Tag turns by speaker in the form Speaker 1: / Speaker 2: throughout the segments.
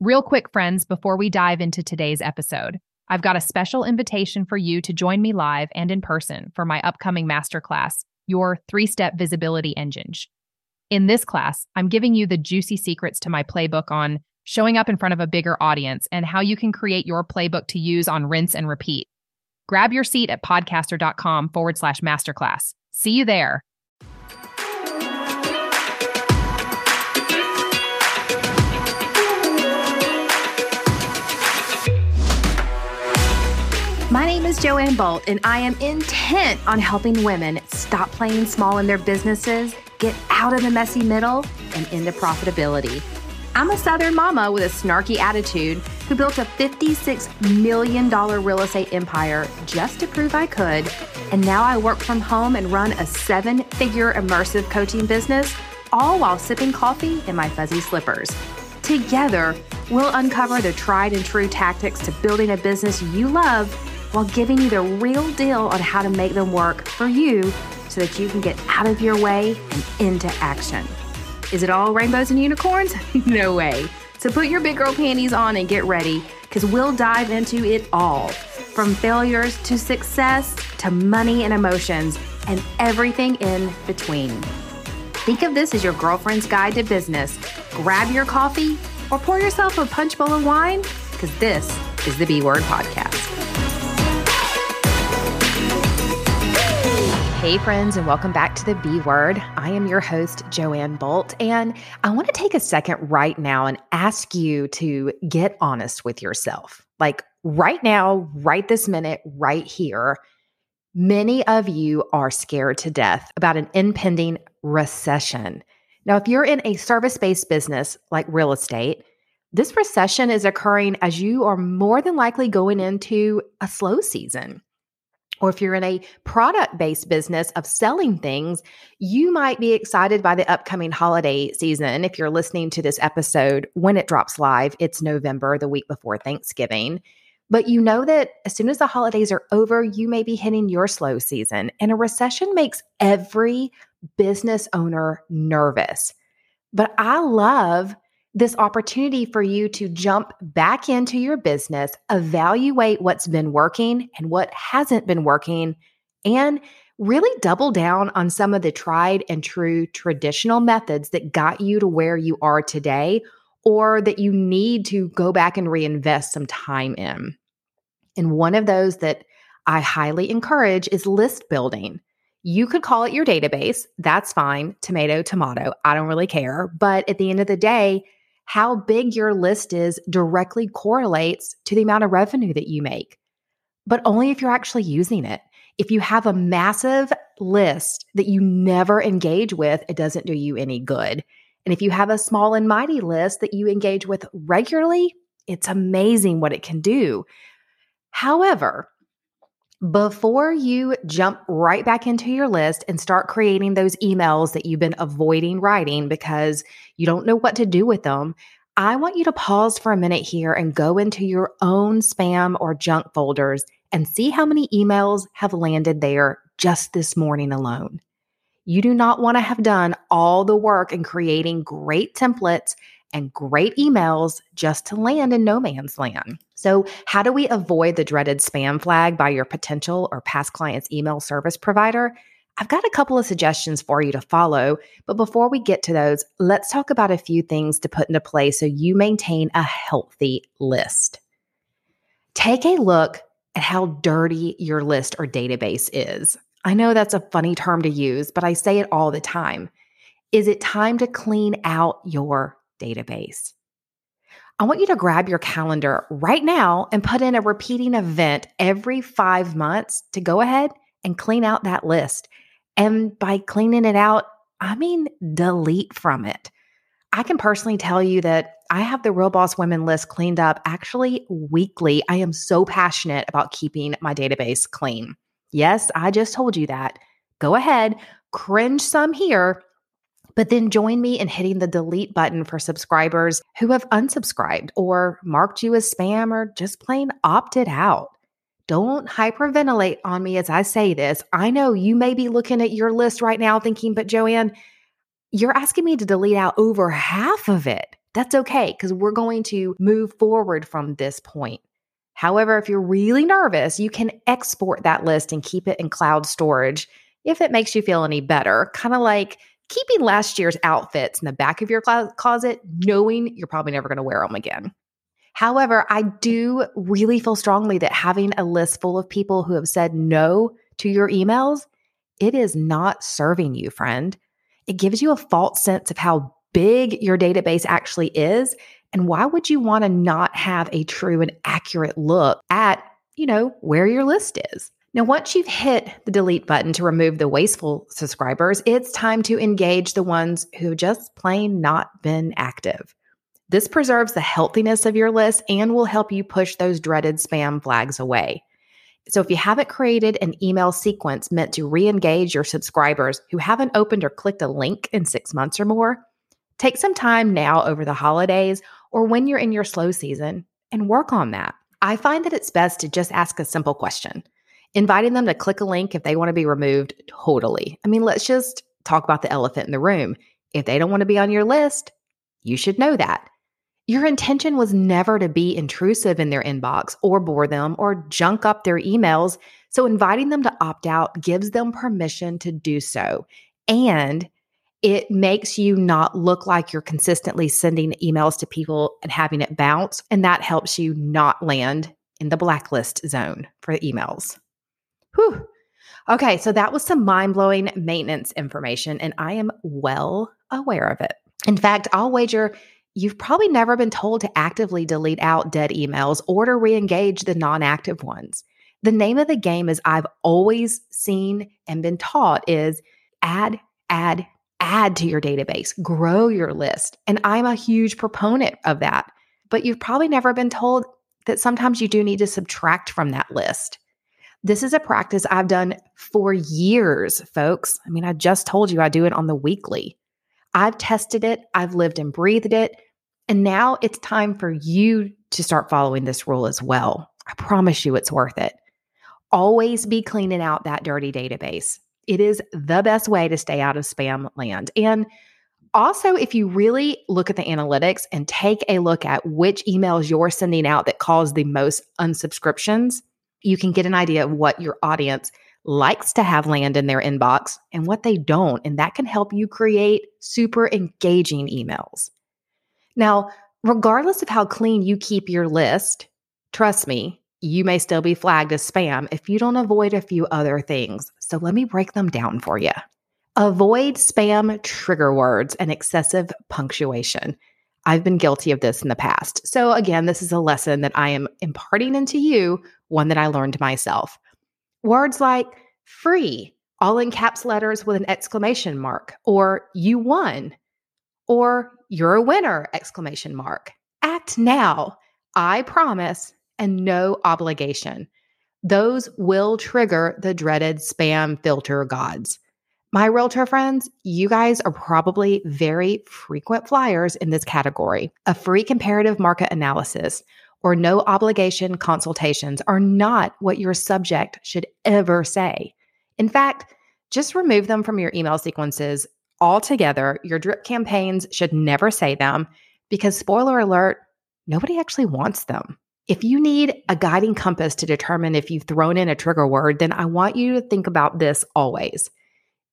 Speaker 1: Real quick, friends, before we dive into today's episode, I've got a special invitation for you to join me live and in person for my upcoming masterclass, Your Three Step Visibility Engine. In this class, I'm giving you the juicy secrets to my playbook on showing up in front of a bigger audience and how you can create your playbook to use on rinse and repeat. Grab your seat at podcaster.com forward slash masterclass. See you there.
Speaker 2: My name is Joanne Bolt, and I am intent on helping women stop playing small in their businesses, get out of the messy middle, and into profitability. I'm a Southern mama with a snarky attitude who built a $56 million real estate empire just to prove I could. And now I work from home and run a seven figure immersive coaching business, all while sipping coffee in my fuzzy slippers. Together, we'll uncover the tried and true tactics to building a business you love while giving you the real deal on how to make them work for you so that you can get out of your way and into action. Is it all rainbows and unicorns? no way. So put your big girl panties on and get ready because we'll dive into it all from failures to success to money and emotions and everything in between. Think of this as your girlfriend's guide to business. Grab your coffee or pour yourself a punch bowl of wine because this is the B Word Podcast. Hey, friends, and welcome back to the B Word. I am your host, Joanne Bolt, and I want to take a second right now and ask you to get honest with yourself. Like right now, right this minute, right here, many of you are scared to death about an impending recession. Now, if you're in a service based business like real estate, this recession is occurring as you are more than likely going into a slow season. Or if you're in a product based business of selling things, you might be excited by the upcoming holiday season. If you're listening to this episode when it drops live, it's November, the week before Thanksgiving. But you know that as soon as the holidays are over, you may be hitting your slow season. And a recession makes every business owner nervous. But I love this opportunity for you to jump back into your business, evaluate what's been working and what hasn't been working, and really double down on some of the tried and true traditional methods that got you to where you are today or that you need to go back and reinvest some time in. And one of those that I highly encourage is list building. You could call it your database. That's fine. Tomato, tomato. I don't really care. But at the end of the day, how big your list is directly correlates to the amount of revenue that you make, but only if you're actually using it. If you have a massive list that you never engage with, it doesn't do you any good. And if you have a small and mighty list that you engage with regularly, it's amazing what it can do. However, before you jump right back into your list and start creating those emails that you've been avoiding writing because you don't know what to do with them, I want you to pause for a minute here and go into your own spam or junk folders and see how many emails have landed there just this morning alone. You do not want to have done all the work in creating great templates and great emails just to land in no man's land. So, how do we avoid the dreaded spam flag by your potential or past client's email service provider? I've got a couple of suggestions for you to follow, but before we get to those, let's talk about a few things to put into place so you maintain a healthy list. Take a look at how dirty your list or database is. I know that's a funny term to use, but I say it all the time. Is it time to clean out your database. I want you to grab your calendar right now and put in a repeating event every five months to go ahead and clean out that list. And by cleaning it out, I mean delete from it. I can personally tell you that I have the Real Boss Women list cleaned up actually weekly. I am so passionate about keeping my database clean. Yes, I just told you that. Go ahead, cringe some here, but then join me in hitting the delete button for subscribers who have unsubscribed or marked you as spam or just plain opted out. Don't hyperventilate on me as I say this. I know you may be looking at your list right now thinking, but Joanne, you're asking me to delete out over half of it. That's okay because we're going to move forward from this point. However, if you're really nervous, you can export that list and keep it in cloud storage if it makes you feel any better. Kind of like keeping last year's outfits in the back of your closet, knowing you're probably never going to wear them again. However, I do really feel strongly that having a list full of people who have said no to your emails, it is not serving you, friend. It gives you a false sense of how big your database actually is. And why would you want to not have a true and accurate look at, you know, where your list is? Now, once you've hit the delete button to remove the wasteful subscribers, it's time to engage the ones who just plain not been active. This preserves the healthiness of your list and will help you push those dreaded spam flags away. So, if you haven't created an email sequence meant to re engage your subscribers who haven't opened or clicked a link in six months or more, take some time now over the holidays or when you're in your slow season and work on that. I find that it's best to just ask a simple question Inviting them to click a link if they want to be removed, totally. I mean, let's just talk about the elephant in the room. If they don't want to be on your list, you should know that. Your intention was never to be intrusive in their inbox or bore them or junk up their emails. So, inviting them to opt out gives them permission to do so. And it makes you not look like you're consistently sending emails to people and having it bounce. And that helps you not land in the blacklist zone for emails. Whew. Okay, so that was some mind blowing maintenance information, and I am well aware of it. In fact, I'll wager you've probably never been told to actively delete out dead emails or to re engage the non active ones. The name of the game, as I've always seen and been taught, is add, add, add to your database, grow your list. And I'm a huge proponent of that. But you've probably never been told that sometimes you do need to subtract from that list. This is a practice I've done for years, folks. I mean, I just told you I do it on the weekly. I've tested it, I've lived and breathed it, and now it's time for you to start following this rule as well. I promise you it's worth it. Always be cleaning out that dirty database. It is the best way to stay out of spam land. And also, if you really look at the analytics and take a look at which emails you're sending out that cause the most unsubscriptions, you can get an idea of what your audience likes to have land in their inbox and what they don't. And that can help you create super engaging emails. Now, regardless of how clean you keep your list, trust me, you may still be flagged as spam if you don't avoid a few other things. So let me break them down for you. Avoid spam trigger words and excessive punctuation. I've been guilty of this in the past. So, again, this is a lesson that I am imparting into you, one that I learned myself. Words like free, all in caps letters with an exclamation mark, or you won, or you're a winner, exclamation mark. Act now, I promise, and no obligation. Those will trigger the dreaded spam filter gods. My realtor friends, you guys are probably very frequent flyers in this category. A free comparative market analysis or no obligation consultations are not what your subject should ever say. In fact, just remove them from your email sequences altogether. Your drip campaigns should never say them because, spoiler alert, nobody actually wants them. If you need a guiding compass to determine if you've thrown in a trigger word, then I want you to think about this always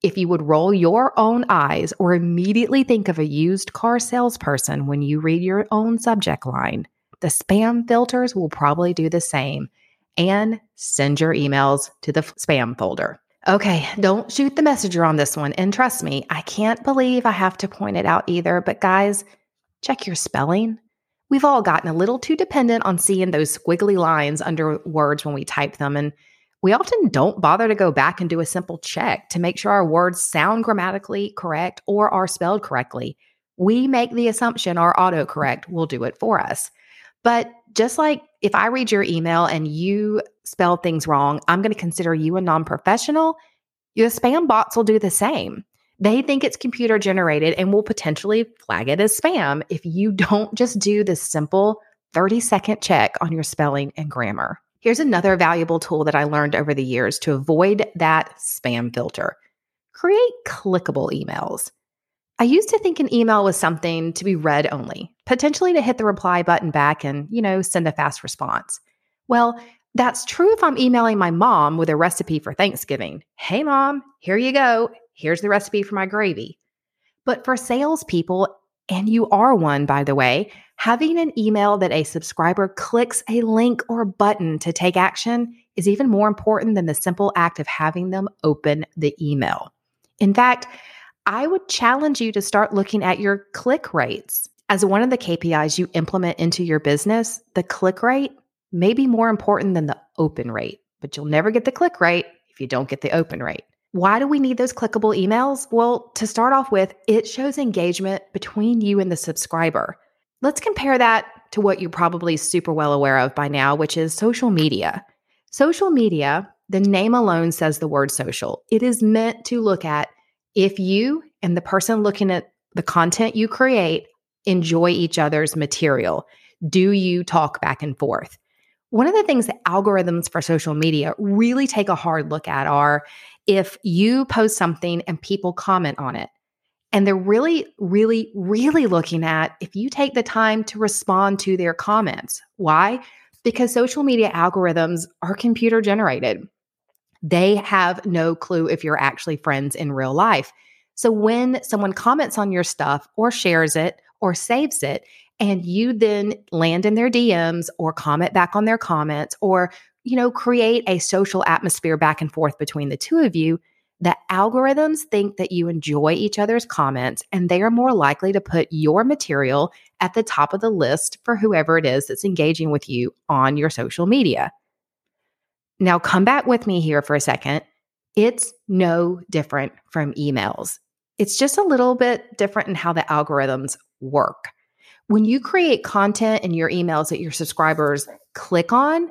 Speaker 2: if you would roll your own eyes or immediately think of a used car salesperson when you read your own subject line, the spam filters will probably do the same and send your emails to the spam folder. Okay, don't shoot the messenger on this one. And trust me, I can't believe I have to point it out either. But guys, check your spelling. We've all gotten a little too dependent on seeing those squiggly lines under words when we type them. And we often don't bother to go back and do a simple check to make sure our words sound grammatically correct or are spelled correctly. We make the assumption our autocorrect will do it for us. But just like if I read your email and you spell things wrong, I'm going to consider you a non professional. Your spam bots will do the same. They think it's computer generated and will potentially flag it as spam if you don't just do this simple 30 second check on your spelling and grammar. Here's another valuable tool that I learned over the years to avoid that spam filter create clickable emails. I used to think an email was something to be read only, potentially to hit the reply button back and, you know, send a fast response. Well, that's true if I'm emailing my mom with a recipe for Thanksgiving. Hey, mom, here you go. Here's the recipe for my gravy. But for salespeople, and you are one, by the way, having an email that a subscriber clicks a link or button to take action is even more important than the simple act of having them open the email. In fact, I would challenge you to start looking at your click rates. As one of the KPIs you implement into your business, the click rate may be more important than the open rate, but you'll never get the click rate if you don't get the open rate. Why do we need those clickable emails? Well, to start off with, it shows engagement between you and the subscriber. Let's compare that to what you're probably super well aware of by now, which is social media. Social media, the name alone says the word social. It is meant to look at if you and the person looking at the content you create enjoy each other's material. Do you talk back and forth? One of the things that algorithms for social media really take a hard look at are if you post something and people comment on it. And they're really, really, really looking at if you take the time to respond to their comments. Why? Because social media algorithms are computer generated. They have no clue if you're actually friends in real life. So when someone comments on your stuff or shares it or saves it, and you then land in their DMs or comment back on their comments or you know create a social atmosphere back and forth between the two of you the algorithms think that you enjoy each other's comments and they are more likely to put your material at the top of the list for whoever it is that's engaging with you on your social media. Now, come back with me here for a second. It's no different from emails. It's just a little bit different in how the algorithms work. When you create content in your emails that your subscribers click on,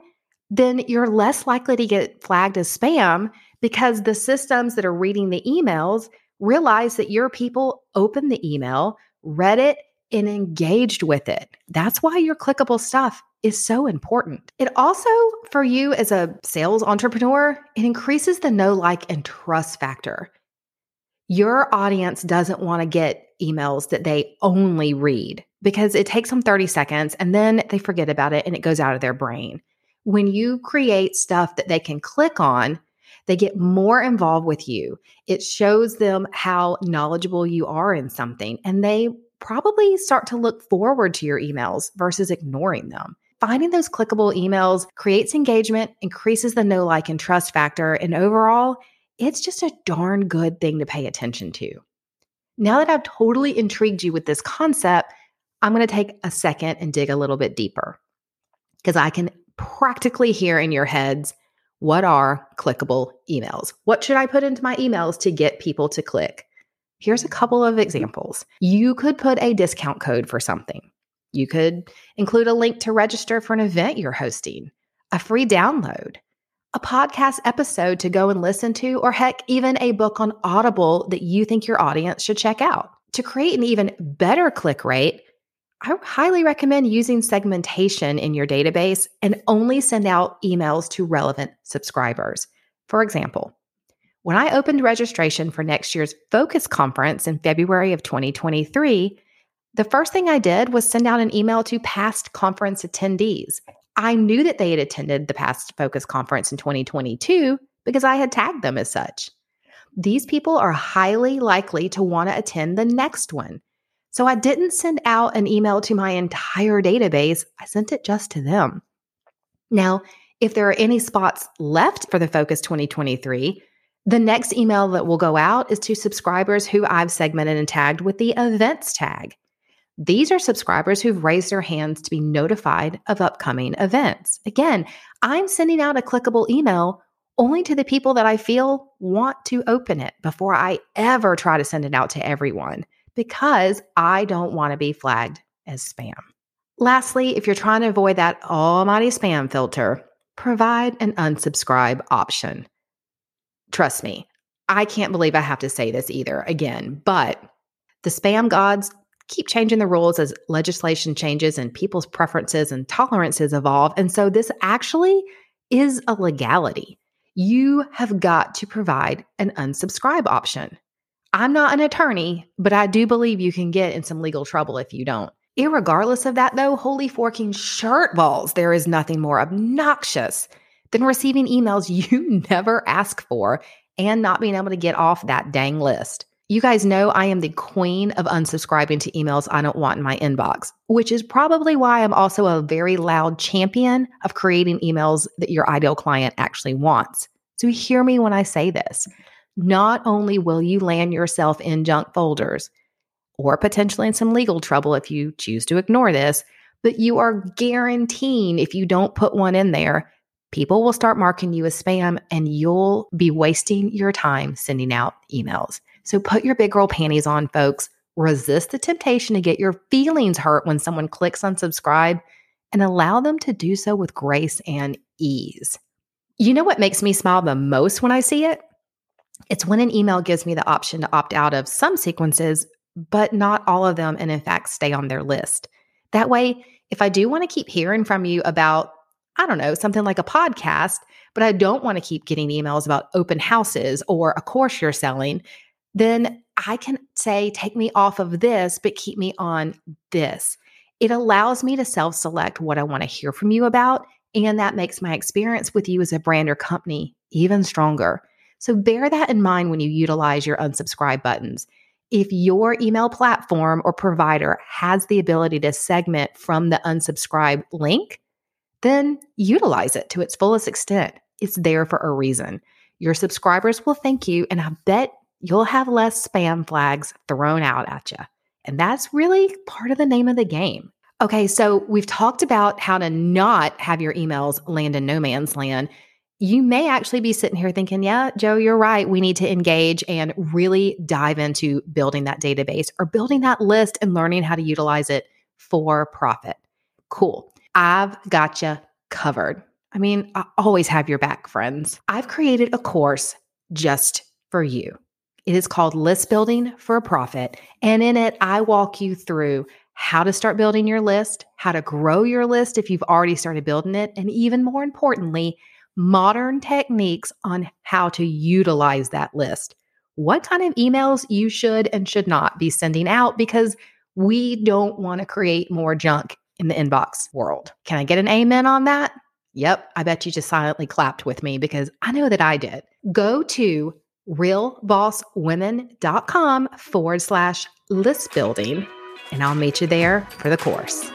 Speaker 2: then you're less likely to get flagged as spam because the systems that are reading the emails realize that your people opened the email, read it, and engaged with it. That's why your clickable stuff is so important. It also, for you as a sales entrepreneur, it increases the know, like, and trust factor. Your audience doesn't want to get emails that they only read because it takes them 30 seconds and then they forget about it and it goes out of their brain. When you create stuff that they can click on, they get more involved with you. It shows them how knowledgeable you are in something and they probably start to look forward to your emails versus ignoring them. Finding those clickable emails creates engagement, increases the know, like, and trust factor, and overall, it's just a darn good thing to pay attention to. Now that I've totally intrigued you with this concept, I'm going to take a second and dig a little bit deeper because I can practically hear in your heads what are clickable emails? What should I put into my emails to get people to click? Here's a couple of examples. You could put a discount code for something. You could include a link to register for an event you're hosting, a free download, a podcast episode to go and listen to, or heck, even a book on Audible that you think your audience should check out. To create an even better click rate, I highly recommend using segmentation in your database and only send out emails to relevant subscribers. For example, when I opened registration for next year's Focus conference in February of 2023, the first thing I did was send out an email to past conference attendees. I knew that they had attended the past Focus conference in 2022 because I had tagged them as such. These people are highly likely to want to attend the next one. So I didn't send out an email to my entire database, I sent it just to them. Now, if there are any spots left for the Focus 2023, the next email that will go out is to subscribers who I've segmented and tagged with the events tag. These are subscribers who've raised their hands to be notified of upcoming events. Again, I'm sending out a clickable email only to the people that I feel want to open it before I ever try to send it out to everyone because I don't want to be flagged as spam. Lastly, if you're trying to avoid that almighty spam filter, provide an unsubscribe option. Trust me, I can't believe I have to say this either again, but the spam gods keep changing the rules as legislation changes and people's preferences and tolerances evolve. And so this actually is a legality. You have got to provide an unsubscribe option. I'm not an attorney, but I do believe you can get in some legal trouble if you don't. Irregardless of that, though, holy forking shirt balls, there is nothing more obnoxious than receiving emails you never ask for and not being able to get off that dang list. You guys know I am the queen of unsubscribing to emails I don't want in my inbox, which is probably why I'm also a very loud champion of creating emails that your ideal client actually wants. So hear me when I say this. Not only will you land yourself in junk folders or potentially in some legal trouble if you choose to ignore this, but you are guaranteeing if you don't put one in there, people will start marking you as spam and you'll be wasting your time sending out emails. So put your big girl panties on, folks. Resist the temptation to get your feelings hurt when someone clicks unsubscribe and allow them to do so with grace and ease. You know what makes me smile the most when I see it? It's when an email gives me the option to opt out of some sequences, but not all of them, and in fact, stay on their list. That way, if I do want to keep hearing from you about, I don't know, something like a podcast, but I don't want to keep getting emails about open houses or a course you're selling, then I can say, take me off of this, but keep me on this. It allows me to self select what I want to hear from you about. And that makes my experience with you as a brand or company even stronger. So bear that in mind when you utilize your unsubscribe buttons. If your email platform or provider has the ability to segment from the unsubscribe link, then utilize it to its fullest extent. It's there for a reason. Your subscribers will thank you, and I bet you'll have less spam flags thrown out at you. And that's really part of the name of the game. Okay, so we've talked about how to not have your emails land in no man's land. You may actually be sitting here thinking, yeah, Joe, you're right. We need to engage and really dive into building that database or building that list and learning how to utilize it for profit. Cool. I've got you covered. I mean, I always have your back, friends. I've created a course just for you. It is called List Building for a Profit. And in it, I walk you through how to start building your list, how to grow your list if you've already started building it, and even more importantly, modern techniques on how to utilize that list. What kind of emails you should and should not be sending out because we don't want to create more junk in the inbox world. Can I get an amen on that? Yep, I bet you just silently clapped with me because I know that I did. Go to realbosswomen.com forward slash list building, and I'll meet you there for the course.